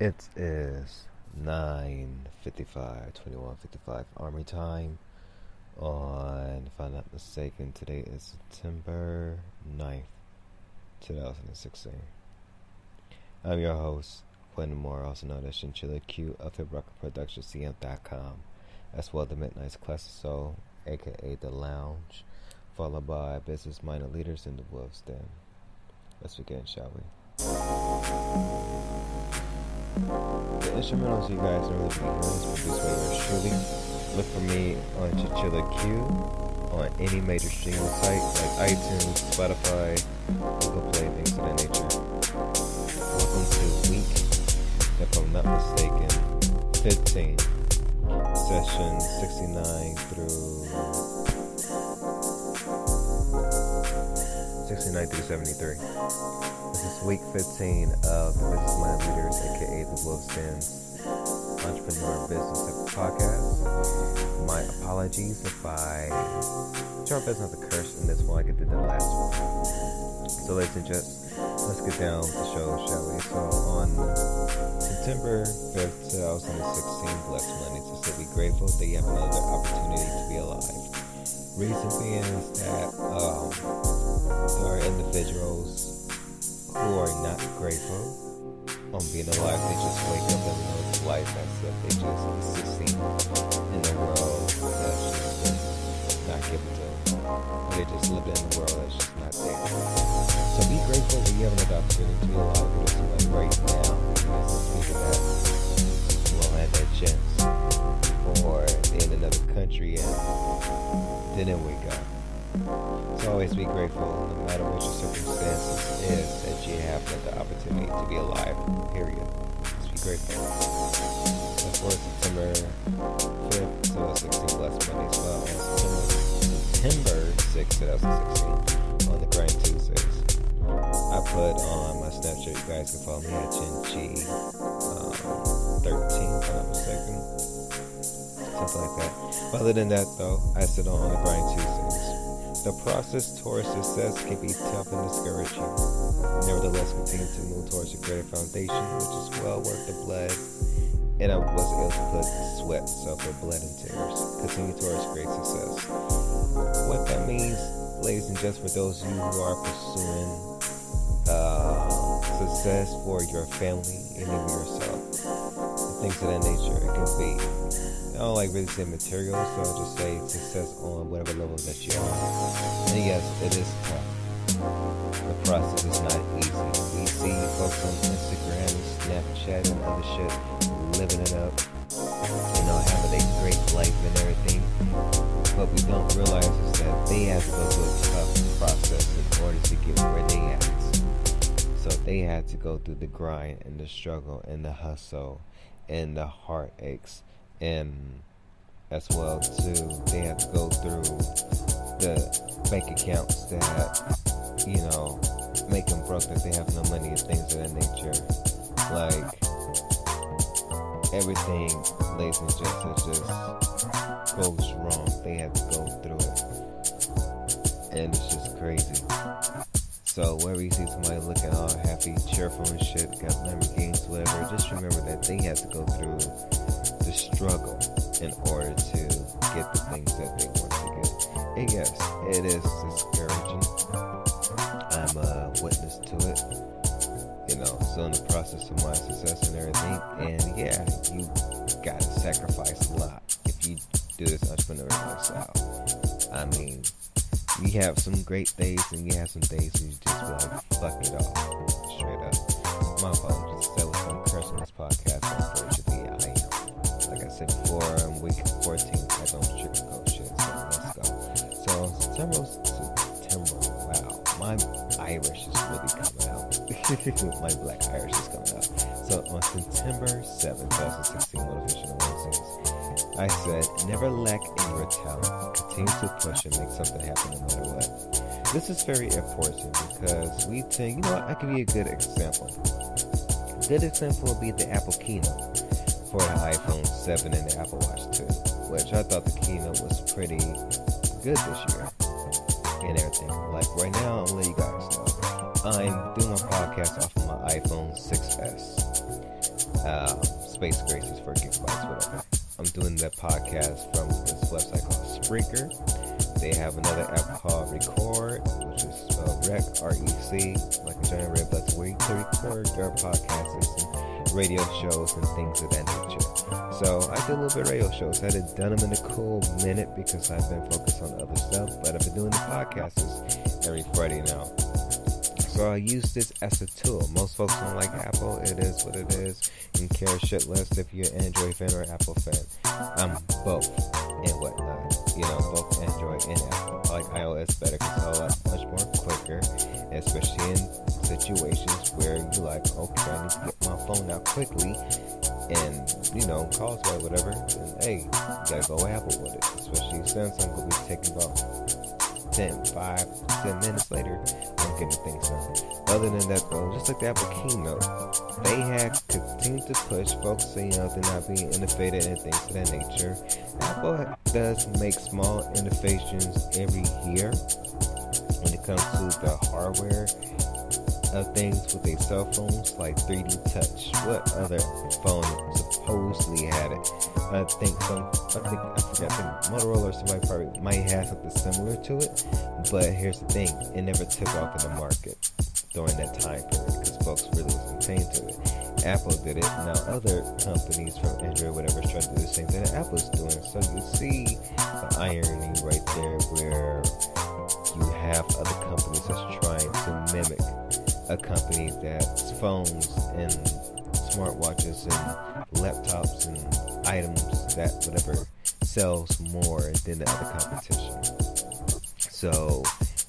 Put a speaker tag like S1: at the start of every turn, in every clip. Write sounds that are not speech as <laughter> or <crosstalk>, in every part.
S1: It is 9.55, 21.55 Army time on, if I'm not mistaken, today is September 9th, 2016. I'm your host, Quentin Moore, also known as Chinchilla Q of Hip Rocker Productions, CM.com, as well as the Midnight's Classic Soul, aka The Lounge, followed by Business Minded Leaders in the Wolves Den. Let's begin, shall we? The instrumentals you guys are really hearing is produced by yours truly. Look for me on Chinchilla Q on any major streaming site like iTunes, Spotify, Google Play, things of that nature. Welcome to week, if I'm not mistaken, 15, session 69 through 69 through 73. This is week 15 of the Business Mind Leaders, aka the Wolves Den Entrepreneur Business Podcast. My apologies if I try my not to curse in this one like I did the last one. So, and gents, let's get down with the show, shall we? So, on September 5th, 2016, Blessed Monday, to still be grateful that you have another opportunity to be alive. Reason being is that um, there are individuals who are not grateful on being alive. They just wake up and know life. That's it. They just existing in a world that's just not given to them. They just live in a world that's just not there. So be grateful that you have an opportunity to be alive with somebody right now. Because speak of that, won't have that chance. Or in another country and didn't wake up. So always be grateful, no matter what your circumstances is, that you have the opportunity to be alive. Period. Just be grateful. For September 5th, 2016, Blessed Mondays. Well, on September 6th, 2016, on the Grind Tuesdays. I put on my Snapchat, you guys can follow me at Chinchi um, 13, if I'm not mistaken. Something like that. But other than that, though, I sit on the Grind Tuesdays. The process towards success can be tough and discouraging. Nevertheless, continue to move towards a greater foundation, which is well worth the blood. And I was able to put sweat, suffer, blood, and tears. Continue towards great success. What that means, ladies and gents, for those of you who are pursuing uh, success for your family and even yourself, things of that nature, it can be I don't like really say material, so I'll just say success on whatever level that you are. And yes, it is tough. The process is not easy. We see folks on Instagram and Snapchat and other shit living it up, you know, having a great life and everything. But we don't realize is that they have to go through a tough process in order to get where they at. So they had to go through the grind and the struggle and the hustle and the heartaches and as well too they have to go through the bank accounts that you know make them broke that they have no money and things of that nature. Like everything ladies and gents just goes wrong. They have to go through it. And it's just crazy so whenever you see somebody looking all happy cheerful and shit got lamborghinis whatever just remember that they have to go through the struggle in order to get the things that they want to get. And yes, it is discouraging. I'm a witness to it. You know, still in the process of my success and everything. And yeah, you gotta sacrifice a lot if you do this entrepreneurial lifestyle. I mean, you have some great days and we have some days you just like, fuck it off. Straight up. My apologies. That was some curse on this podcast, unfortunately. I like I said before, I'm week 14. I don't sugarcoat shit, so let's go. So September, September, wow, my Irish is really coming out. <laughs> my black Irish is coming out. So on September 7th, 2016, Motivational Wednesdays, I said, never lack Continue to push and make something happen no matter what. This is very important because we think, you know what, I can be a good example. A good example would be the Apple Keynote for the iPhone 7 and the Apple Watch 2, which I thought the keynote was pretty good this year and everything. Like right now, I'm let you guys know. I'm doing my podcast off of my iPhone 6S. uh, Space Graces for gigabytes, whatever. I'm doing that podcast from this website called Spreaker. They have another app called Record, which is spelled Rec, R-E-C, like a giant red button, where you can record your podcasts and radio shows and things of that nature. So I did a little bit of radio shows. I hadn't done them in a cool minute because I've been focused on other stuff, but I've been doing the podcasts every Friday now. I use this as a tool. Most folks don't like Apple. It is what it is. And care shit less if you're an Android fan or Apple fan. I'm both and whatnot. You know, both Android and Apple. I like iOS better because it's a lot much more quicker, especially in situations where you're like, okay, I need to get my phone out quickly and, you know, or whatever. And hey, you gotta go Apple with it. Especially since I'm gonna be taking about 10, 5, 10 minutes later, I'm getting things done. Other than that, though, just like the Apple keynote, they had continued to push, you know, they're not being innovative and things of that nature. Apple does make small innovations every year when it comes to the hardware of things with their cell phones, like 3D Touch. What other phone supposedly had it? I think some, I think, I forgot, I Motorola or somebody probably might have something similar to it. But here's the thing, it never took off in the market during that time period because folks really wasn't paying to it. Apple did it. Now other companies from Android, whatever, try to do the same thing that Apple's doing. So you see the irony right there where you have other companies that's trying to mimic a company that's phones and smartwatches and laptops and items that whatever sells more than the other competition. So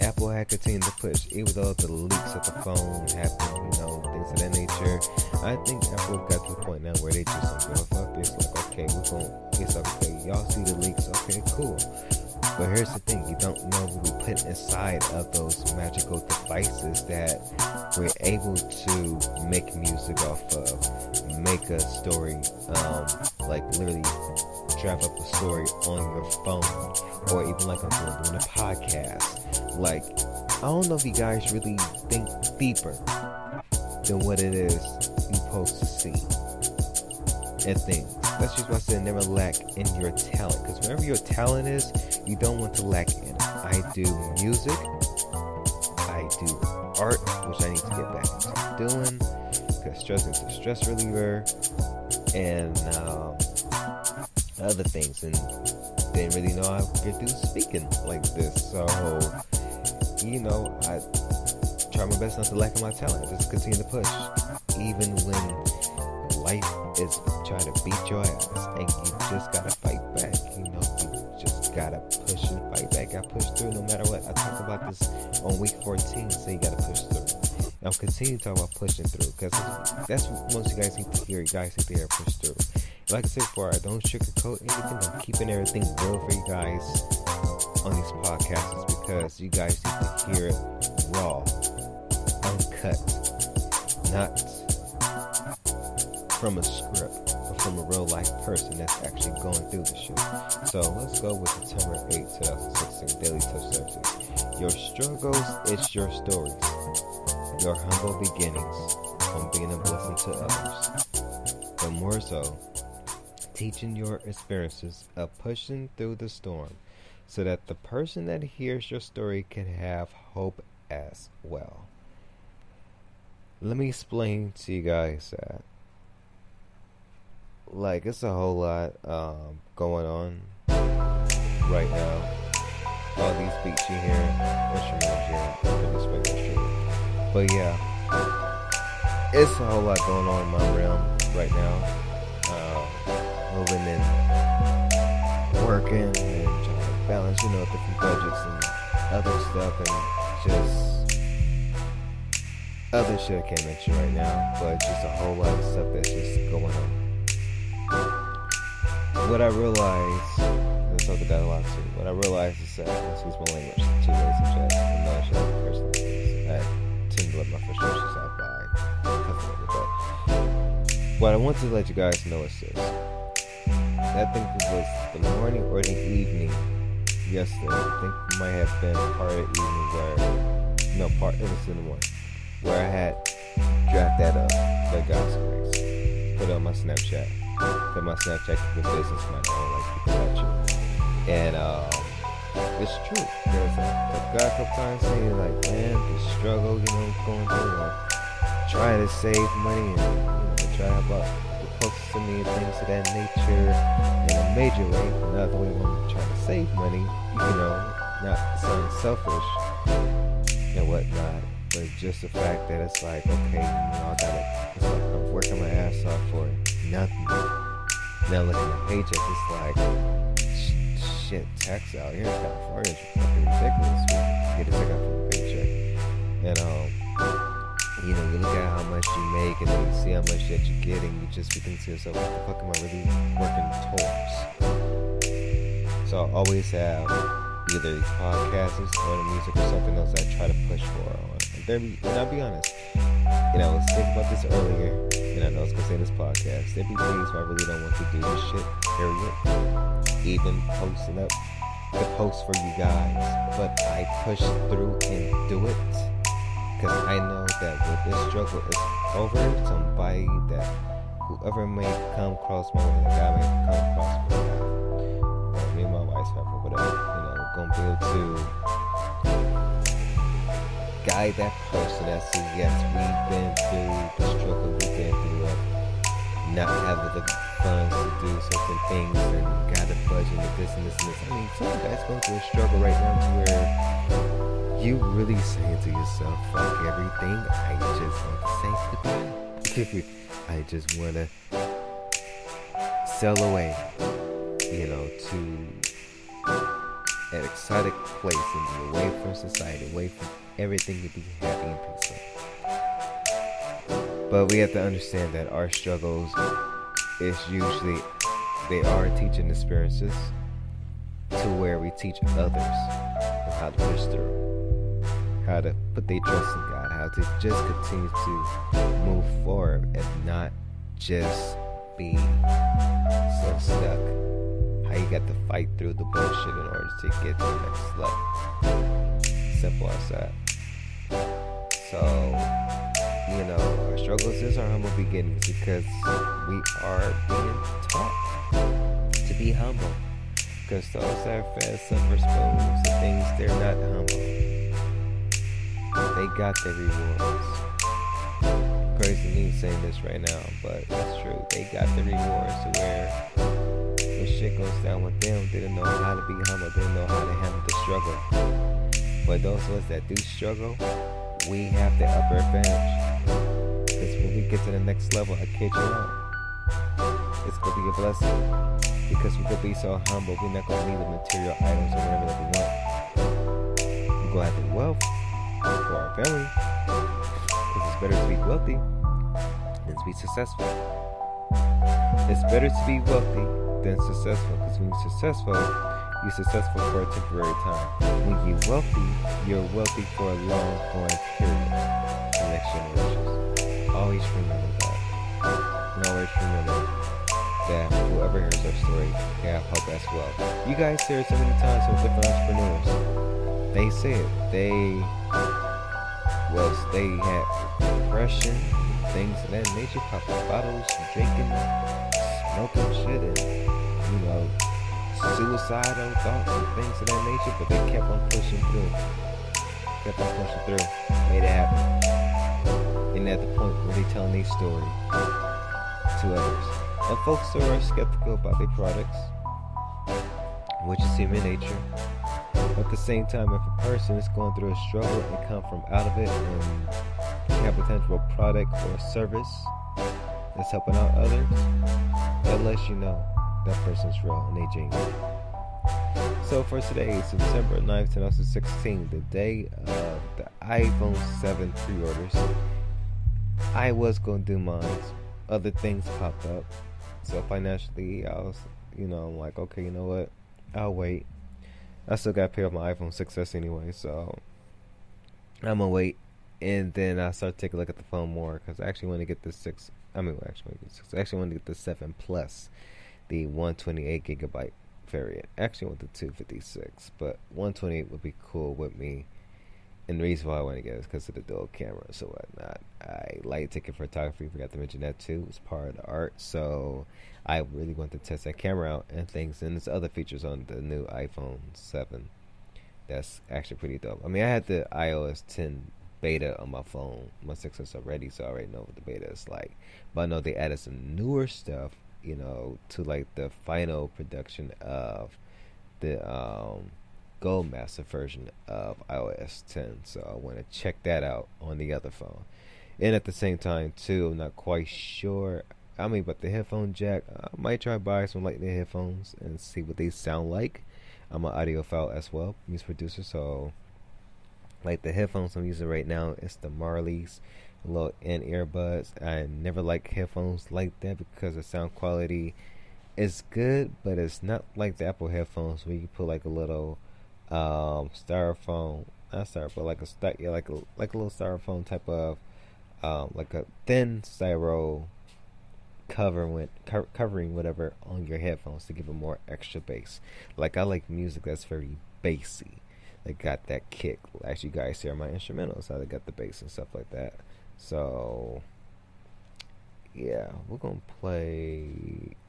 S1: Apple had continued to push, even though the leaks of the phone happened, you know, things of that nature. I think Apple got to the point now where they just don't give a fuck. It's like, okay, we're going, it's okay, y'all see the leaks, okay, cool. But here's the thing, you don't know what we put inside of those magical devices that we're able to make music off of, make a story, um, like literally drive up a story on your phone, or even like I'm doing, a podcast. Like, I don't know if you guys really think deeper than what it is you're supposed to see and things. That's just why I said never lack in your talent. Because wherever your talent is, you don't want to lack in it. I do music, I do art, which I need to get back into doing. Because stress is a stress reliever, and um, other things. And didn't really know I could do speaking like this. So, you know, I try my best not to lack in my talent. Just continue to push, even when life is trying to beat your ass, and you just gotta fight back. You know, you just gotta push and fight back. I push through no matter what. I talk about this on week 14, so you gotta push through. I'll continue to talk about pushing through because that's what most of you guys need to hear. You guys need to hear push through. Like I said before, I don't sugarcoat anything. I'm keeping everything real for you guys on these podcasts because you guys need to hear it raw, uncut, not from a script, but from a real life person that's actually going through the shit. So let's go with September 8, 2016 Daily Touch Subject. Your struggles is your stories. Your humble beginnings from being a blessing to others. But more so, teaching your experiences of pushing through the storm so that the person that hears your story can have hope as well. Let me explain to you guys that like it's a whole lot um, going on right now. All these beats you hear, instruments you but yeah, it's a whole lot going on in my realm right now. Uh, moving and working and trying to balance, you know, different budgets and other stuff, and just other shit I can't mention right now, but just a whole lot of stuff that's just going on what I realized, and talk about that a lot too. What I realized is that excuse my language, two ways of chat. I'm not how personally I tend to let my frustrations out by with that. What I want to let you guys know is this. I think it was the morning or the evening yesterday. I think it might have been part of the evening where, no, part, it was in the morning, where I had draft that up, the God's grace put it on my Snapchat. Put my Snapchat the business man. I don't like people at you. And um, it's true. There's a, a guy couple times saying like, man, the struggle, you know, going through, like, trying to save money and you know, try to help out the closest to me and things of that nature in a major way. Not the way I'm trying to save money, you know, not sounding selfish and whatnot. But just the fact that it's like, okay, you know, I gotta, I'm working my ass off for nothing. Now looking at my paycheck, it's like, shit, tax out here in California is fucking ridiculous. We get a check out from the paycheck. And, um, you know, you look at how much you make and then you see how much that you're getting, you just be thinking to yourself, what the fuck am I really working towards? So I always have either these podcasts or the music or something else I try to push for. And, and I'll be honest, you know, I was thinking about this earlier, and I know I was gonna say this podcast. There be days where I really don't want to do this shit, period. Even posting up the post for you guys, but I push through and do it because I know that when this struggle is over, somebody that whoever may come across my way, God may come across my or me and my wife's or whatever, you know, gonna be able to guide that person that says, yes, we've been through the struggle, we've been through of not having the funds to do certain things and got a budget and this and this and this. I mean, some guys going through a struggle right now to where you really saying to yourself, fuck everything, I just want to say goodbye. <laughs> I just want to sail away, you know, to an exotic place and be away from society, away from everything to be happy and peaceful. But we have to understand that our struggles is usually they are teaching experiences to where we teach others how to push through, how to put their trust in God, how to just continue to move forward and not just be so stuck. How you got to fight through the bullshit in order to get to the next level. Simple as that. So, you know, our struggles is our humble beginnings because we are being taught to be humble. Because those that fed silver spoons and things, they're not humble. They got their rewards. Crazy me saying this right now, but that's true. They got the rewards to where when shit goes down with them, they didn't know how to be humble, they didn't know how to handle the struggle. But those of us that do struggle, we have the upper advantage. Because when we get to the next level, I kid you it's going to be a blessing. Because we're to be so humble, we're not going to need the material items or whatever that we want. We're to have the wealth for our family. Because it's better to be wealthy than to be successful. It's better to be wealthy than successful. Because when you're successful, you're successful for a temporary time. When you're wealthy, you're wealthy for a long going period. The next generations. Always remember that. And always remember that whoever hears our story can have hope as well. You guys hear it so many times from different entrepreneurs. They say it. They was they had depression, things of that nature, popping bottles, drinking, smoking shit, and you know suicidal thoughts and things of that nature, but they kept on pushing through. Kept on pushing through. Made it happen. And at the point where they telling their story to others. And folks who are skeptical about their products, which is human nature. At the same time, if a person is going through a struggle and come from out of it and have a potential product or service that's helping out others, that lets you know that person's real and they. So for today, September 9th, 2016, the day of the iPhone 7 pre-orders, I was going to do mine. Other things popped up. So financially, I was, you know, I'm like, okay, you know what? I'll wait. I still got to pay off my iPhone 6s anyway, so I'm going to wait. And then I start taking a look at the phone more because I actually want to get the 6. I mean, actually, I actually want to get the 7 Plus the 128 gigabyte variant. Actually, with the 256, but 128 would be cool with me and the reason why I want to get it is because of the dual camera so whatnot. I like taking photography. Forgot to mention that too. It's part of the art. So I really want to test that camera out and things. And there's other features on the new iPhone 7 that's actually pretty dope. I mean, I had the iOS 10 beta on my phone, my 6S already, so I already know what the beta is like. But I know they added some newer stuff, you know, to like the final production of the um Goldmaster version of iOS 10. So I want to check that out on the other phone. And at the same time, too, I'm not quite sure. I mean, but the headphone jack, I might try buy some Lightning headphones and see what they sound like. I'm an audiophile as well, music producer, so like the headphones I'm using right now, it's the Marley's little in earbuds. I never like headphones like that because the sound quality is good, but it's not like the Apple headphones where you put like a little um, styrofoam, not styrofoam, but like a yeah, like a like a little styrofoam type of um, like a thin styro covering co- covering whatever on your headphones to give it more extra bass. Like I like music that's very bassy. They got that kick. As you guys hear my instrumentals, how they got the bass and stuff like that. So yeah, we're gonna play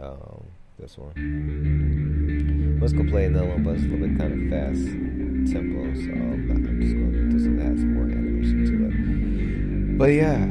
S1: um, this one. Let's go play another one, but it's a little bit kind of fast tempo. So I'm just gonna do some that has more animation to it. But yeah,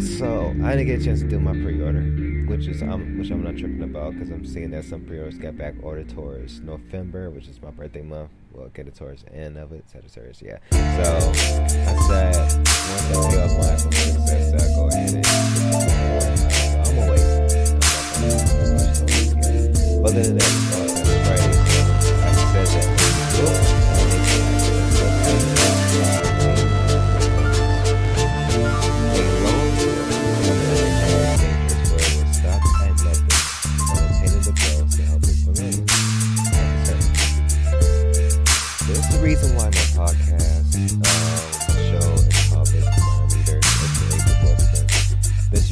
S1: so I didn't get a chance to do my pre-order, which is um, which I'm not tripping about because I'm seeing that some pre-orders got back ordered towards November, which is my birthday month. Well, get it towards the end of it, Sagittarius, yeah. So I said once I pay off my iPhone 6s, I'll go ahead and. So I'm wait. Other than that.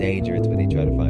S1: dangerous, when they try to find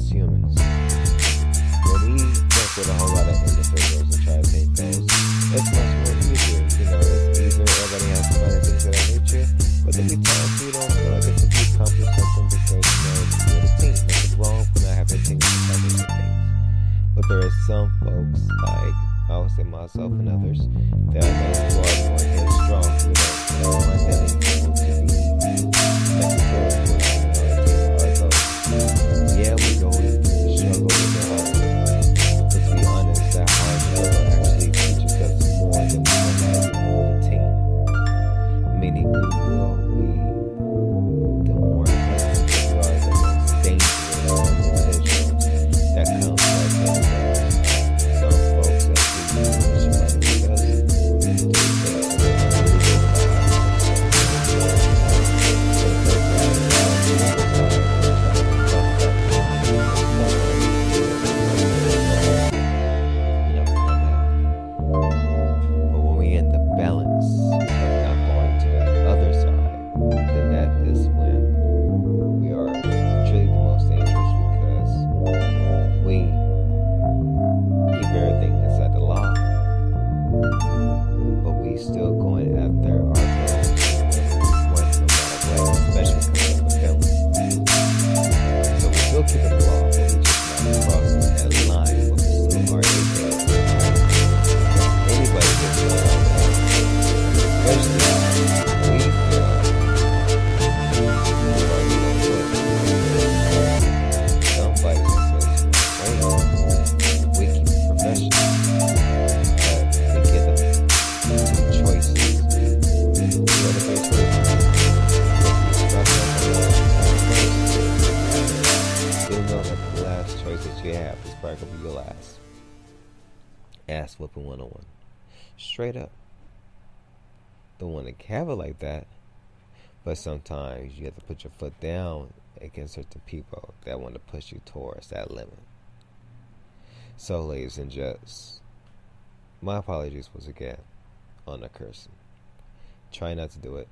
S1: as humans. When we work with a whole lot of individuals and try to paint things, it's much more easier. You know, it's easier, everybody has to learn things of that nature. But then you tell us you don't like it's a good accomplish something because you know you're the team. Nothing wrong for not having things things. But there are some folks like I would say myself and others Senhor. going especially So we'll keep it. Straight up. Don't want to have it like that, but sometimes you have to put your foot down against certain people that want to push you towards that limit. So, ladies and gents, my apologies once again on the cursing. Try not to do it.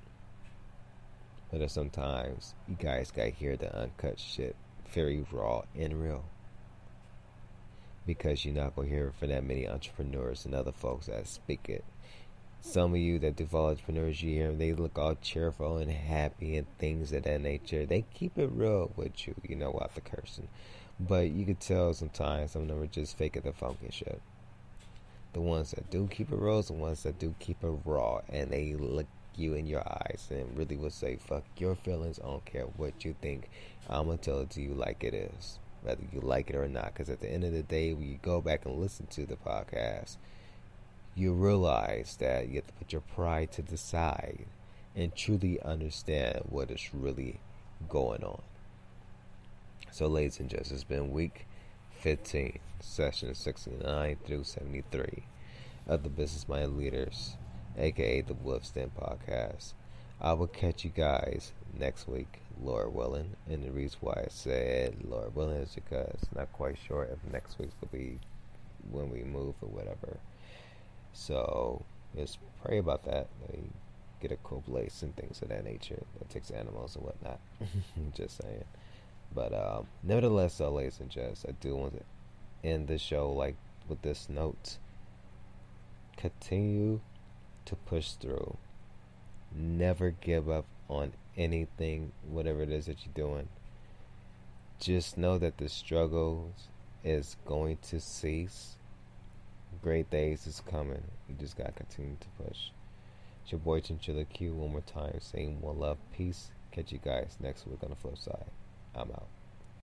S1: But sometimes you guys gotta hear the uncut shit very raw and real. Because you're not gonna hear it from that many entrepreneurs and other folks that speak it. Some of you that do follow entrepreneurs, you hear them, they look all cheerful and happy and things of that nature. They keep it real with you, you know, without the cursing. But you could tell sometimes some of them are just faking the funky shit. The ones that do keep it real, the ones that do keep it raw, and they look you in your eyes and really will say, fuck your feelings. I don't care what you think. I'm going to tell it to you like it is, whether you like it or not. Because at the end of the day, when you go back and listen to the podcast, you realize that you have to put your pride to the side and truly understand what is really going on. So, ladies and gents, it's been week 15, session 69 through 73 of the Business Mind Leaders aka the Wolf's Den Podcast. I will catch you guys next week, Lord willing. And the reason why I said Lord willing is because not quite sure if next week will be when we move or whatever. So just pray about that. get a cool place and things of that nature that takes animals and whatnot. <laughs> just saying. But um, nevertheless, though, ladies and gents, I do want to end the show like with this note. Continue to push through. Never give up on anything, whatever it is that you're doing. Just know that the struggle is going to cease. Great days is coming. You just gotta continue to push. It's your boy Chinchilla Q one more time saying one love, peace. Catch you guys next week on the flip side. I'm out.